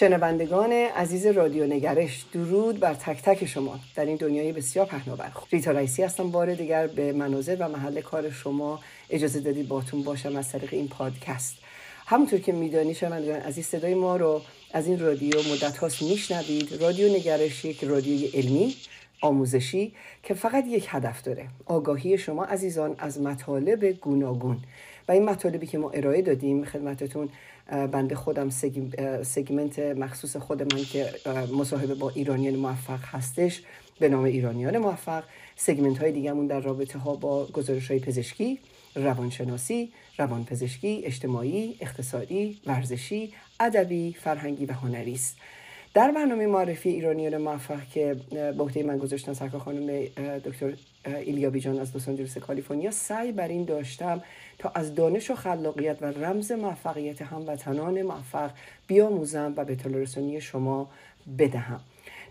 شنوندگان عزیز رادیو نگرش درود بر تک تک شما. در این دنیای بسیار پهناور. ریتا رئیسی هستم بار دیگر به مناظر و محل کار شما اجازه دادید باتون باشم از طریق این پادکست. همونطور که میدانی شنوندگان عزیز صدای ما رو از این رادیو مدت هاست میشنوید. رادیو نگرش یک رادیوی علمی آموزشی که فقط یک هدف داره آگاهی شما عزیزان از مطالب گوناگون. و این مطالبی که ما ارائه دادیم خدمتتون بنده خودم سگمنت مخصوص خود من که مصاحبه با ایرانیان موفق هستش به نام ایرانیان موفق سگمنت های دیگهمون در رابطه ها با گزارش های پزشکی روانشناسی، روانپزشکی، اجتماعی، اقتصادی، ورزشی، ادبی، فرهنگی و هنری است. در برنامه معرفی ایرانیان موفق که به عهده من گذاشتن سرکار خانم دکتر ایلیا بیجان از لس آنجلس کالیفرنیا. سعی بر این داشتم تا از دانش و خلاقیت و رمز موفقیت هموطنان موفق بیاموزم و به اطلاع شما بدهم.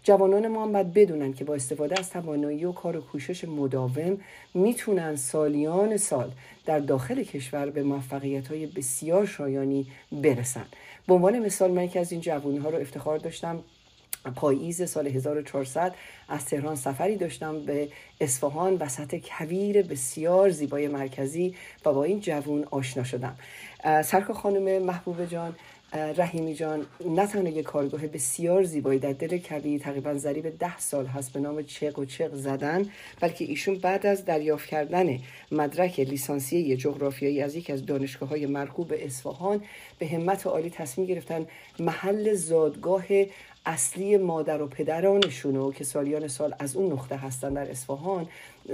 جوانان ما هم باید بدونن که با استفاده از توانایی و کار و کوشش مداوم می‌تونن سالیان سال در داخل کشور به موفقیت های بسیار شایانی برسن. به عنوان مثال من یکی از این جوانی ها رو افتخار داشتم پاییز سال 1400 از تهران سفری داشتم به اصفهان وسط کویر بسیار زیبای مرکزی و با این جوون آشنا شدم. سرکا خانم محبوب جان رحیمی جان نه تنها یک کارگاه بسیار زیبایی در دل کبیر تقریبا ضریب ده سال هست به نام چق و چق زدن بلکه ایشون بعد از دریافت کردن مدرک لیسانسیه جغرافیایی از یک از دانشگاه های مرغوب اصفهان به همت عالی تصمیم گرفتن محل زادگاه اصلی مادر و پدرانشون که سالیان سال از اون نقطه هستن در اصفهان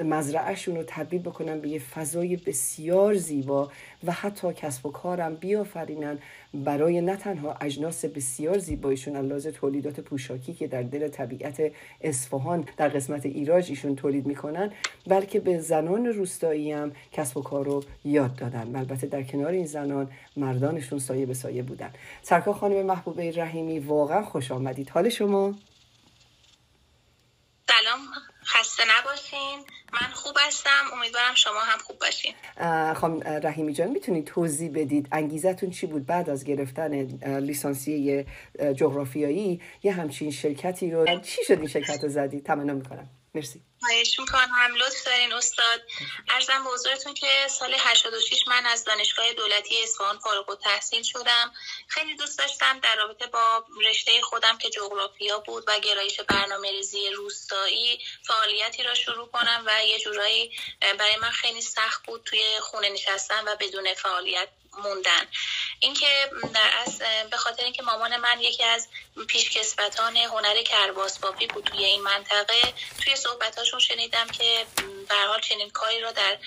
مزرعهشون رو تبدیل بکنن به یه فضای بسیار زیبا و حتی کسب و کارم بیافرینن برای نه تنها اجناس بسیار زیبایشون اندازه تولیدات پوشاکی که در دل طبیعت اصفهان در قسمت ایراج ایشون تولید می‌کنن بلکه به زنان روستایی هم کسب و کار رو یاد دادن. البته در کنار این زنان مردانشون سایه به سایه بودن. سرکار خانم محبوبه رحیمی واقعا خوش آمدید. حال شما؟ سلام. خسته نباشین. من خوب هستم. امیدوارم شما هم خوب باشین. خانم رحیمی جان می‌تونید توضیح بدید؟ انگیزتون چی بود بعد از گرفتن لیسانسیه جغرافیایی؟ یه همچین شرکتی رو چی شد این شرکت رو زدید تمنا می‌کنم. مرسی. خواهش می‌کنم. لطف دارین استاد. ارزم به حضورتون که سال 86 من از دانشگاه دولتی اصفهان فارغ التحصیل شدم. خیلی دوست داشتم در رابطه با رشته خودم که جغرافیا بود و گرایش برنامه ریزی روستایی فعالیتی را شروع کنم و یه جورایی برای من خیلی سخت بود توی خونه نشستن و بدون فعالیت موندن. اینکه در از به خاطر اینکه مامان من یکی از پیشکسوتان هنر کرباسبافی بود توی این منطقه توی صحبتاشون شنیدم که به حال چنین کاری را در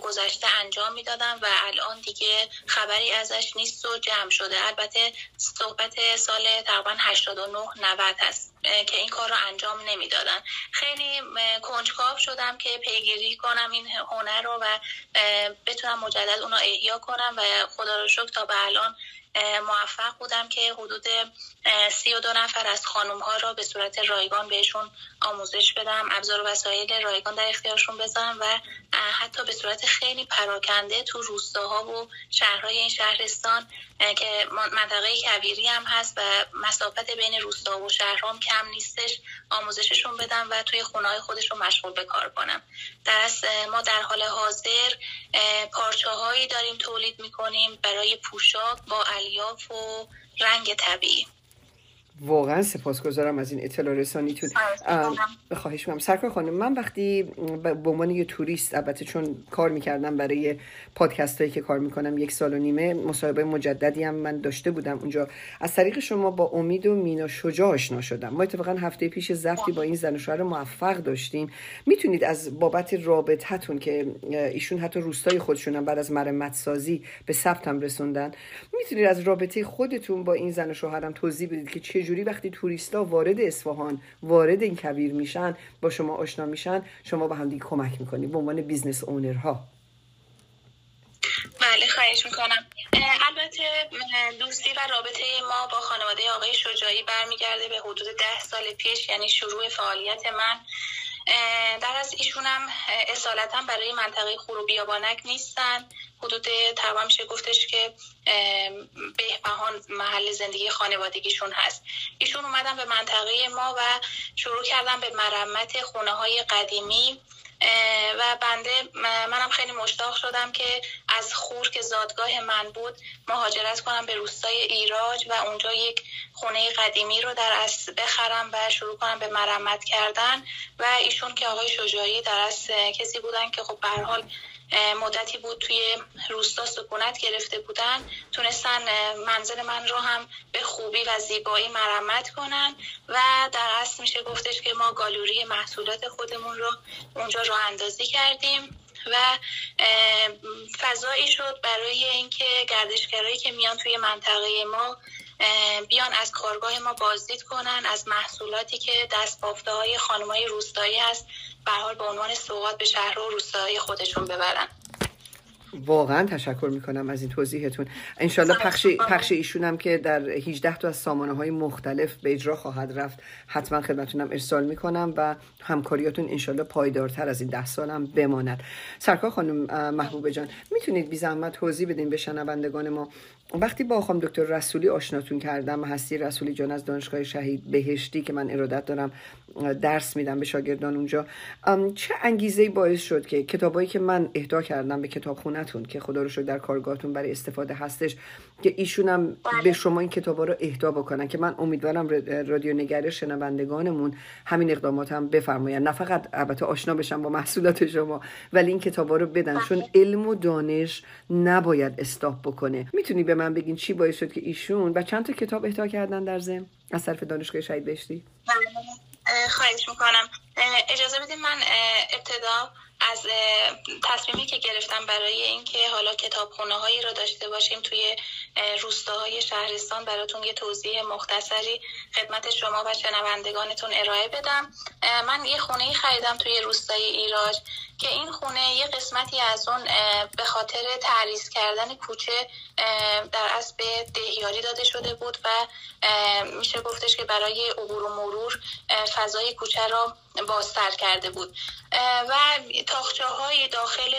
گذشته انجام می‌دادم و الان دیگه خبری ازش نیست و جمع شده. البته صحبت سال تقریبا 89 90 هست. که این کار رو انجام نمی‌دادن. خیلی کنجکاو شدم که پیگیری کنم این هنر رو و بتونم مجدد اونو احیا کنم و خدا رو شکر تا به الان موفق بودم که حدود سی و دو نفر از خانم ها را به صورت رایگان بهشون آموزش بدم ابزار و وسایل رایگان در اختیارشون بذارم و حتی به صورت خیلی پراکنده تو روستاها و شهرهای این شهرستان که منطقه کویری هم هست و مسافت بین روستا و شهرام کم نیستش آموزششون بدم و توی خونه های خودشون مشغول به کار کنم. در ما در حال حاضر پارچه هایی داریم تولید می‌کنیم برای پوشاک با الیاف و رنگ طبیعی. واقعا سپاسگزارم از این اطلاع رسانیتون. خواهش می‌کنم. سرکار خانم من وقتی به عنوان یه توریست البته چون کار می‌کردم برای پادکست هایی که کار می‌کنم یک سال و نیمه مصاحبه مجددی هم من داشته بودم اونجا. از طریق شما با امید و مینا شجاع آشنا شدم. ما اتفاقا هفته پیش زفتی با این زن و شوهر موفق داشتیم. می‌تونید از بابت رابطتون که ایشون حتی روستای خودشون بعد از مرمت سازی به ثبت هم رسوندن می‌تونید از رابطه خودتون با این زن و شوهرم توضیح بدید که چه جوری وقتی توریستا وارد اصفهان وارد این کویر میشن با شما آشنا میشن شما به هم دیگه کمک می‌کنید. به عنوان business owner ها بله خواهش می‌کنم. البته دوستی و رابطه ما با خانواده آقای شجاعی برمیگرده به حدود ده سال پیش یعنی شروع فعالیت من. در از ایشونم اصالتا برای منطقه خور و بیابانک نیستن. حدود تقریبا میشه گفتش که بهبهان محل زندگی خانوادگیشون هست. ایشون اومدن به منطقه ما و شروع کردن به مرمت خونه های قدیمی. و بنده منم خیلی مشتاق شدم که از خور که زادگاه من بود مهاجرت کنم به روستای ایراج و اونجا یک خونه قدیمی رو در از بخرم و شروع کنم به مرمت کردن. و ایشون که آقای شجاعی در از کسی بودن که خب به حال مدتی بود توی روستا سکونت گرفته بودن. تونستن منزل من رو هم به خوبی و زیبایی مرمت کنن و در اصل میشه گفتش که ما گالوری محصولات خودمون رو اونجا راه اندازی کردیم و فضایی شد برای اینکه گردشگرایی که میان توی منطقه ما بیان از کارگاه ما بازدید کنن از محصولاتی که دست بافته های خانمای روستایی هست. به حال به عنوان سوغات به شهر و روستایی خودشون ببرن. واقعا تشکر می‌کنم از این توضیحتون. انشالله پخش, پخش ایشون هم که در 18 تا از سامانه های مختلف به اجرا خواهد رفت حتما خدمتونم ارسال می‌کنم و همکاریاتون انشالله پایدارتر از این ده سال هم بماند. سرکار خانم محبوب جان می‌تونید بی زحمت توضیح بدین به شنوندگان ما وقتی با خانم دکتر رسولی آشناتون کردم هستی رسولی جان از دانشگاه شهید بهشتی که من ارادت دارم درس میدم به شاگردان اونجا. چه انگیزه باعث شد که کتابایی که من اهدا کردم به کتابخونهتون که خدا رو شد در کارگاهتون برای استفاده هستش که ایشونم به بله. شما این کتابا رو اهدا بکنن که من امیدوارم رادیو نگره شنوندگانمون همین اقدامات هم بفرماین نه فقط البته آشنا بشن با محصولات شما ولی این کتابا رو بدن. چون بله. علم و دانش نباید استاپ بکنه. می‌تونی به من بگین چی باعث شد که ایشون و چند تا کتاب اهدا کردن در ضمن؟ از طرف دانشگاه شهید بهشتی. خواهش می‌کنم. اجازه بدید من ابتدا از تصمیمی که گرفتم برای اینکه حالا کتابخونه هایی رو داشته باشیم توی روستاهای شهرستان براتون یه توضیح مختصری خدمت شما و شنوندگانتون ارائه بدم. من یه خونه خریدم توی روستای ایراج که این خونه یه قسمتی از اون به خاطر تعریض کردن کوچه در اصل دهیاری داده شده بود و میشه گفتش که برای عبور و مرور فضای کوچه را بازتر کرده بود. و تاخچه های داخل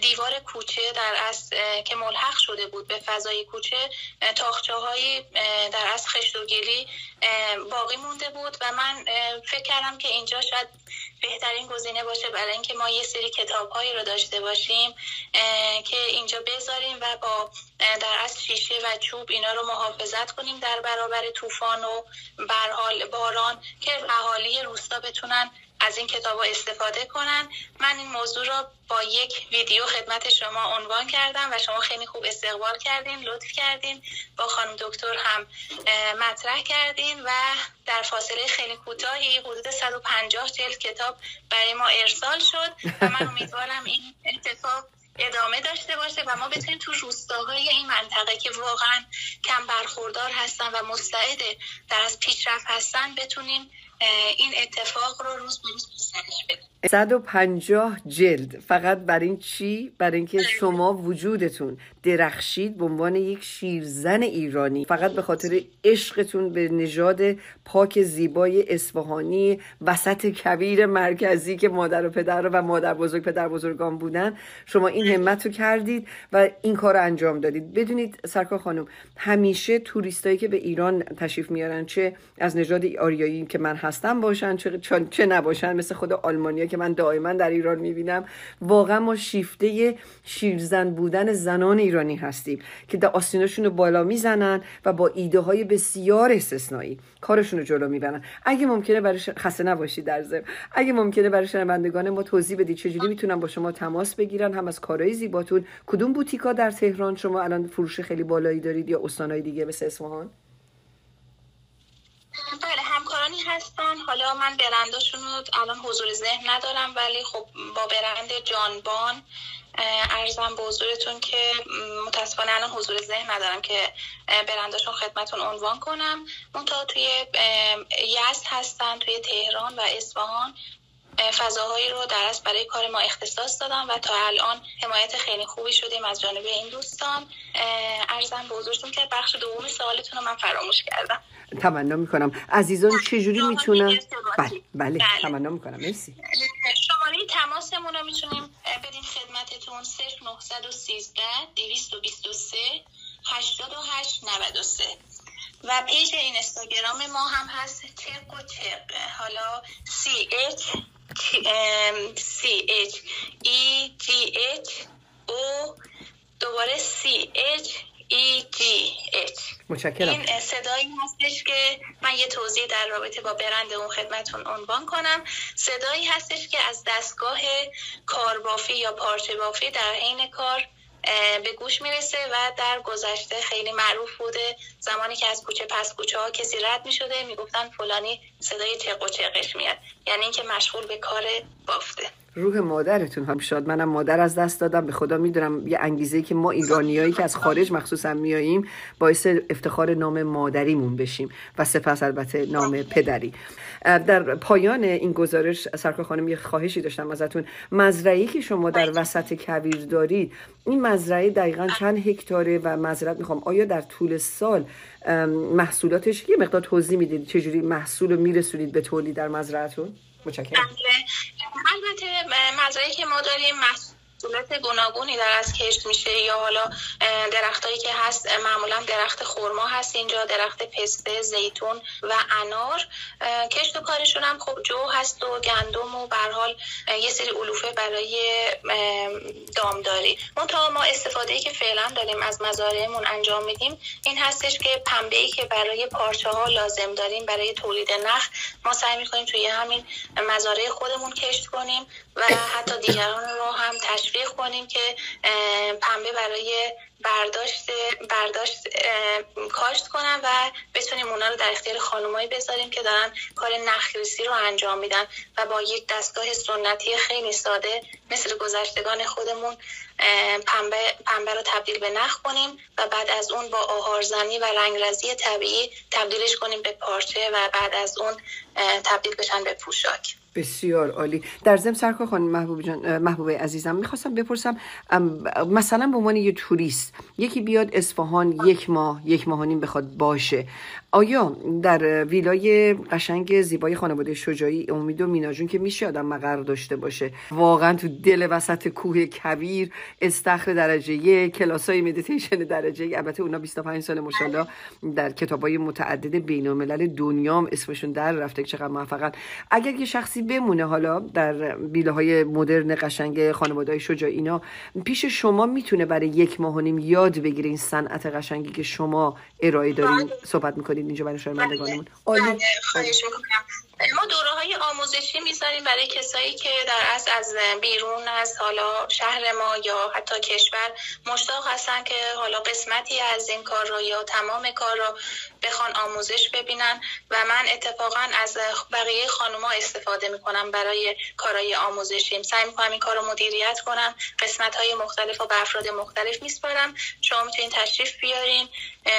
دیوار کوچه در از که ملحق شده بود به فضای کوچه تاخچه های در از خشت و گلی باقی مونده بود و من فکر کردم که اینجا شاید بهترین گزینه باشه برای اینکه ما یه سری کتاب هایی رو داشته باشیم که اینجا بذاریم و با در از شیشه و چوب اینا رو محافظت کنیم در برابر طوفان و برحال باران که اهالی روستا بتونن از این کتاب استفاده کنن. من این موضوع را با یک ویدیو خدمت شما عنوان کردم و شما خیلی خوب استقبال کردین لطف کردین. با خانم دکتر هم مطرح کردین و در فاصله خیلی کوتاهی حدود 150 جلد کتاب برای ما ارسال شد و من امیدوارم این اتفاق ادامه داشته باشه و ما بتونیم تو روستاهای این منطقه که واقعا کم برخوردار هستن و مستعد در از پیشرفت هستن بتونیم این اتفاق رو روز به روز 150 جلد فقط برای این چی؟ برای اینکه شما وجودتون درخشید به عنوان یک شیرزن ایرانی. فقط به خاطر عشقتون به نژاد پاک زیبای اصفهانی وسط کبیر مرکزی که مادر و پدر و مادر بزرگ پدر بزرگان بودن شما این همت رو کردید و این کار رو انجام دادید. بدونید سرکار خانم همیشه توریستایی که به ایران تشریف میارن چه از نژاد آریایی که من هستم باشن چه, چه نباشن مثل خود آلمانیا که من دائما در ایران می‌بینم واقعا ما شیفته شیرزن بودن زنان ایرانی هستیم که در آستیناشون رو بالا می‌زنن و با ایده های بسیار استثنایی کارشون رو جلو می‌برن. اگه ممکنه برای خسته نباشید در ضمن. اگه ممکنه برای شنوندگان ما توضیح بدید چجوری می‌تونن با شما تماس بگیرن؟ هم از کارهای زیباتون. کدوم بوتیکا در تهران شما الان فروش خیلی بالایی دارید یا استانهای دیگه مثل اصفهان؟ بله همکارانی هستن. حالا من برنداشون رو الان حضور ذهن ندارم ولی خب با برند جانبان ارزم به حضورتون که متاسفانه الان حضور ذهن ندارم که برنداشون خدمتون عنوان کنم. منتها توی یزد هستن توی تهران و اصفهان. فضاهایی رو در برای کار ما اختصاص دادم و تا الان حمایت خیلی خوبی شدیم از جانب این دوستان. ارزم به حضورتون که بخش دوم سوالتون رو من فراموش کردم. تمنا می‌کنم. عزیزان چجوری می‌تونن بله بله, بله. تمنا می‌کنم. مرسی. شماره تماسمون رو می‌تونیم بدیم خدمتتون. 0913 223 88 93 و پیج این استاگرام ما هم هست. تق و تق. حالا سی اچ سی اچ ای جی اچ او دوباره سی اچ ای جی اچ متشکرم. این صدایی هستش که من یه توضیح در رابطه با برند اون خدمتون عنوان کنم. صدایی هستش که از دستگاه کاربافی یا پارچه بافی در حین کار به گوش می‌رسه و در گذشته خیلی معروف بوده. زمانی که از کوچه پس کوچه ها کسی رد می شده می‌گفتن فلانی صدای تق و چقش میاد. یعنی اینکه مشغول به کار بافته. روح مادرتون هم شاد. منم مادر از دست دادم. به خدا می‌دونم یه انگیزه که ما ایرانیایی که از خارج مخصوصا میاییم باعث افتخار نام مادریمون بشیم و سپس البته نام پدری. در پایان این گزارش سرکار خانم یه خواهشی داشتم ازتون. مزرعی که شما در وسط کویر دارید این مزرعه دقیقا چند هکتاره و مزرعه می‌خوام. آیا در طول سال محصولاتش یه مقدار توضیح می‌دید چجوری محصول رو میرسونید به تولید در مزرعتون؟ متشکرم. بله. البته مزرعه که ما داریم محصولات گوناگونی در از کشت میشه یا حالا درختایی که هست معمولا درخت خورما هست اینجا درخت پسته زیتون و انار. کشت و کارشون هم خب جو هست و گندم و به حال یه سری علوفه برای دامداری تا ما استفاده ای که فعلا داریم از مزارعمون انجام میدیم این هستش که پنبه ای که برای پارچه ها لازم داریم برای تولید نخ ما سعی می‌کنیم توی همین مزارع خودمون کشت کنیم و حتی دیگران رو هم تشویق کنیم که پنبه برای برداشت برداشت کاشت کنن و بتونیم اونا رو در اختیار خانمایی بذاریم که دارن کار نخریسی رو انجام میدن و با یک دستگاه سنتی خیلی ساده مثل گذشتگان خودمون پنبه, پنبه رو تبدیل به نخ کنیم و بعد از اون با آهارزنی و رنگرزی طبیعی تبدیلش کنیم به پارچه و بعد از اون تبدیل بشن به پوشاک. بسیار عالی. در ضمن سرکار خانم محبوب جان محبوبه عزیزم می‌خواستم بپرسم مثلا به عنوان یه توریست یکی بیاد اصفهان یک ماه یک ماه نیم بخواد باشه آیا در ویلای قشنگ زیبای خانواده شجاعی امید و میناجون که میشه آدم مقر داشته باشه؟ واقعا تو دل وسط کوه کویر استخر درجه یک کلاس های مدیتیشن درجه یک. البته اونا 25 سال مشالله در کتاب های متعدد بین الملل دنیام اسمشون در رفته. چقدر موفقن. اگر یه شخصی بمونه حالا در ویله های مدرن قشنگ خانواده شجاعی اینا پیش شما می‌تونه برای یک ماه و نیم یاد بگیره این صنعت قشنگی که شما ارائه دارین صحبت می‌کنید اینجا برای شنوندگانمون عالی بله، خواهش می‌کنم. ما دوره های آموزشی می‌ذاریم برای کسایی که در از از بیرون از حالا شهر ما یا حتی کشور مشتاق هستن که حالا قسمتی از این کار رو یا تمام کار رو بخوان آموزش ببینن و من اتفاقا از بقیه خانوما استفاده می‌کنم برای کارهای آموزشیم. سعی می‌کنم این کار رو مدیریت کنم قسمت های مختلف و به افراد مختلف میسپارم. شما می‌تونین تشریف بیارین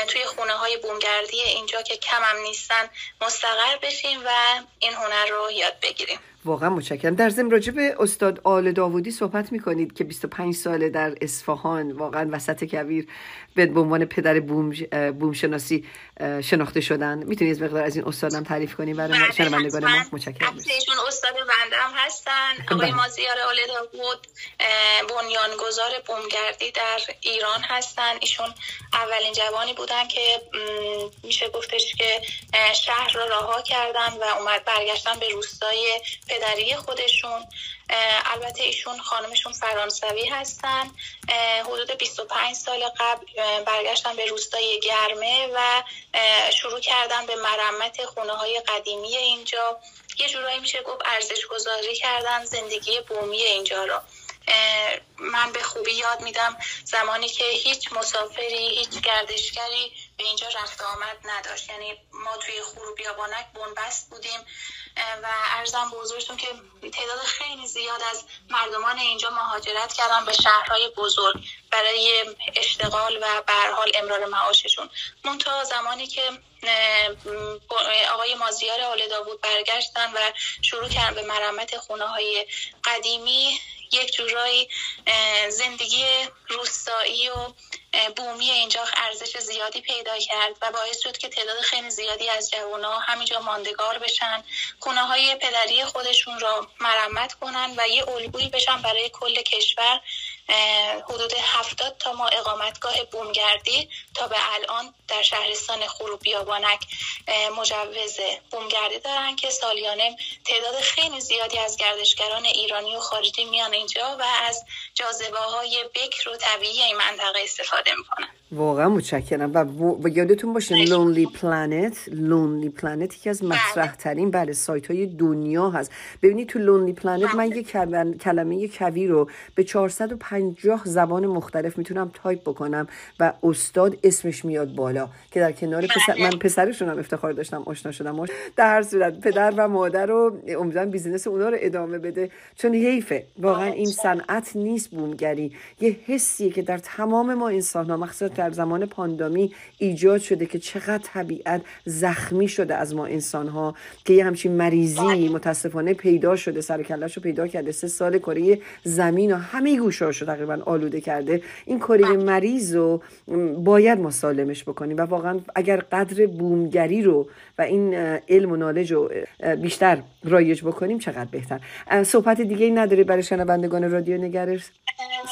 توی خونه های بومگردی اینجا که کمم نیستن مستقر بشیم و این هنر رو یاد بگیریم. واقعا متشکرم. در ضمن راجع به استاد آل داوودی صحبت می‌کنید که 25 ساله در اصفهان واقعا وسط کویر به عنوان پدر بوم, بوم شناسی شناخته شدن. می‌تونید از مقدار از این استادم تعریف کنی برای بله، شنوندگان ما متشکرم. ایشون استاد بندم هستن. آقای مازیار آل داوود بنیانگذار بومگردی در ایران هستن. ایشون اولین جوانی بودن که میشه گفتش که شهر رو رها کردن و اومد برگشتن به روستای پدری خودشون البته ایشون خانمشون فرانسوی هستن حدود 25 سال قبل برگشتن به روستای گرمه و شروع کردن به مرمت خونه های قدیمی اینجا. یه جورایی میشه گفت ارزش گذاری کردن زندگی بومی اینجا رو. من به خوبی یاد میدم زمانی که هیچ مسافری هیچ گردشگری به اینجا رفت آمد نداشت. یعنی ما توی خورو بیابانک بنبست بودیم. و ارزم به حضورتون که تعداد خیلی زیاد از مردمان اینجا مهاجرت کردن به شهرهای بزرگ برای اشتغال و حال امرار معاششون. منتها زمانی که آقای مازیار آل داوود برگشتن و شروع کردن به مرمت خونه های قدیمی یک جورایی زندگی روستایی و بومی اینجا ارزش زیادی پیدا کرد و باعث شد که تعداد خیلی زیادی از جوانا همینجا ماندگار بشن. خونه های پدری خودشون را مرمت کنن و یه الگویی بشن برای کل کشور. حدود هفتاد تا ما اقامتگاه بومگردی تا به الان در شهرستان خور و بیابانک مجوز بومگردی دارن که سالیانه تعداد خیلی زیادی از گردشگران ایرانی و خارجی میان اینجا و از جاذبه های بکر و طبیعی این منطقه استفاده می‌کنن. واقعا متشکرم. و, و یادتون باشه Lonely Planet Lonely Planet یکی از بله. مطرح ترین بله سایت های دنیا هست. ببینید تو Lonely Planet من یک کلمه کویر رو به 450 زبان مختلف می‌تونم تایپ بکنم و استاد اسمش میاد بالا که در کنار پسر من پسرشون هم افتخار داشتم آشنا شدم. در هر صورت پدر و مادر رو امیدوارم business اونا رو ادامه بده چون حیفه. واقعا این صنعت نیست بومگردی. یه حسیه که در تمام ما انسان ها مخصوصا در زمان پاندمی ایجاد شده که چقدر طبیعت زخمی شده از ما انسان ها که یه همچین مریضی بله. متاسفانه پیدا شده سر رو پیدا کرده. سه سال کره زمین و همه گوشاشو تقریبا آلوده کرده. این کره بله. مریض رو باید ما سالمش بکنیم و واقعا اگر قدر بومگری رو و این علم و نالج رو بیشتر رایج بکنیم چقدر بهتر. صحبت دیگه ای نداری برای شنوندگان رادیو نگرش؟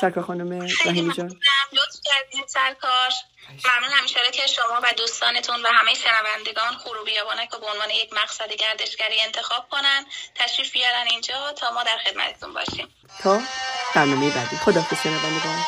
سرکار خانم رحیمی جان. لطف کردین سرکار. ممنون. همیشه که شما و دوستانتون و همه شنوندگان خروبی بیابانک رو به عنوان یک مقصد گردشگری انتخاب کنن. تشریف بیارن اینجا تا ما در خدمتتون باشیم. تا برنامه بعدی. خدا شنوندگان.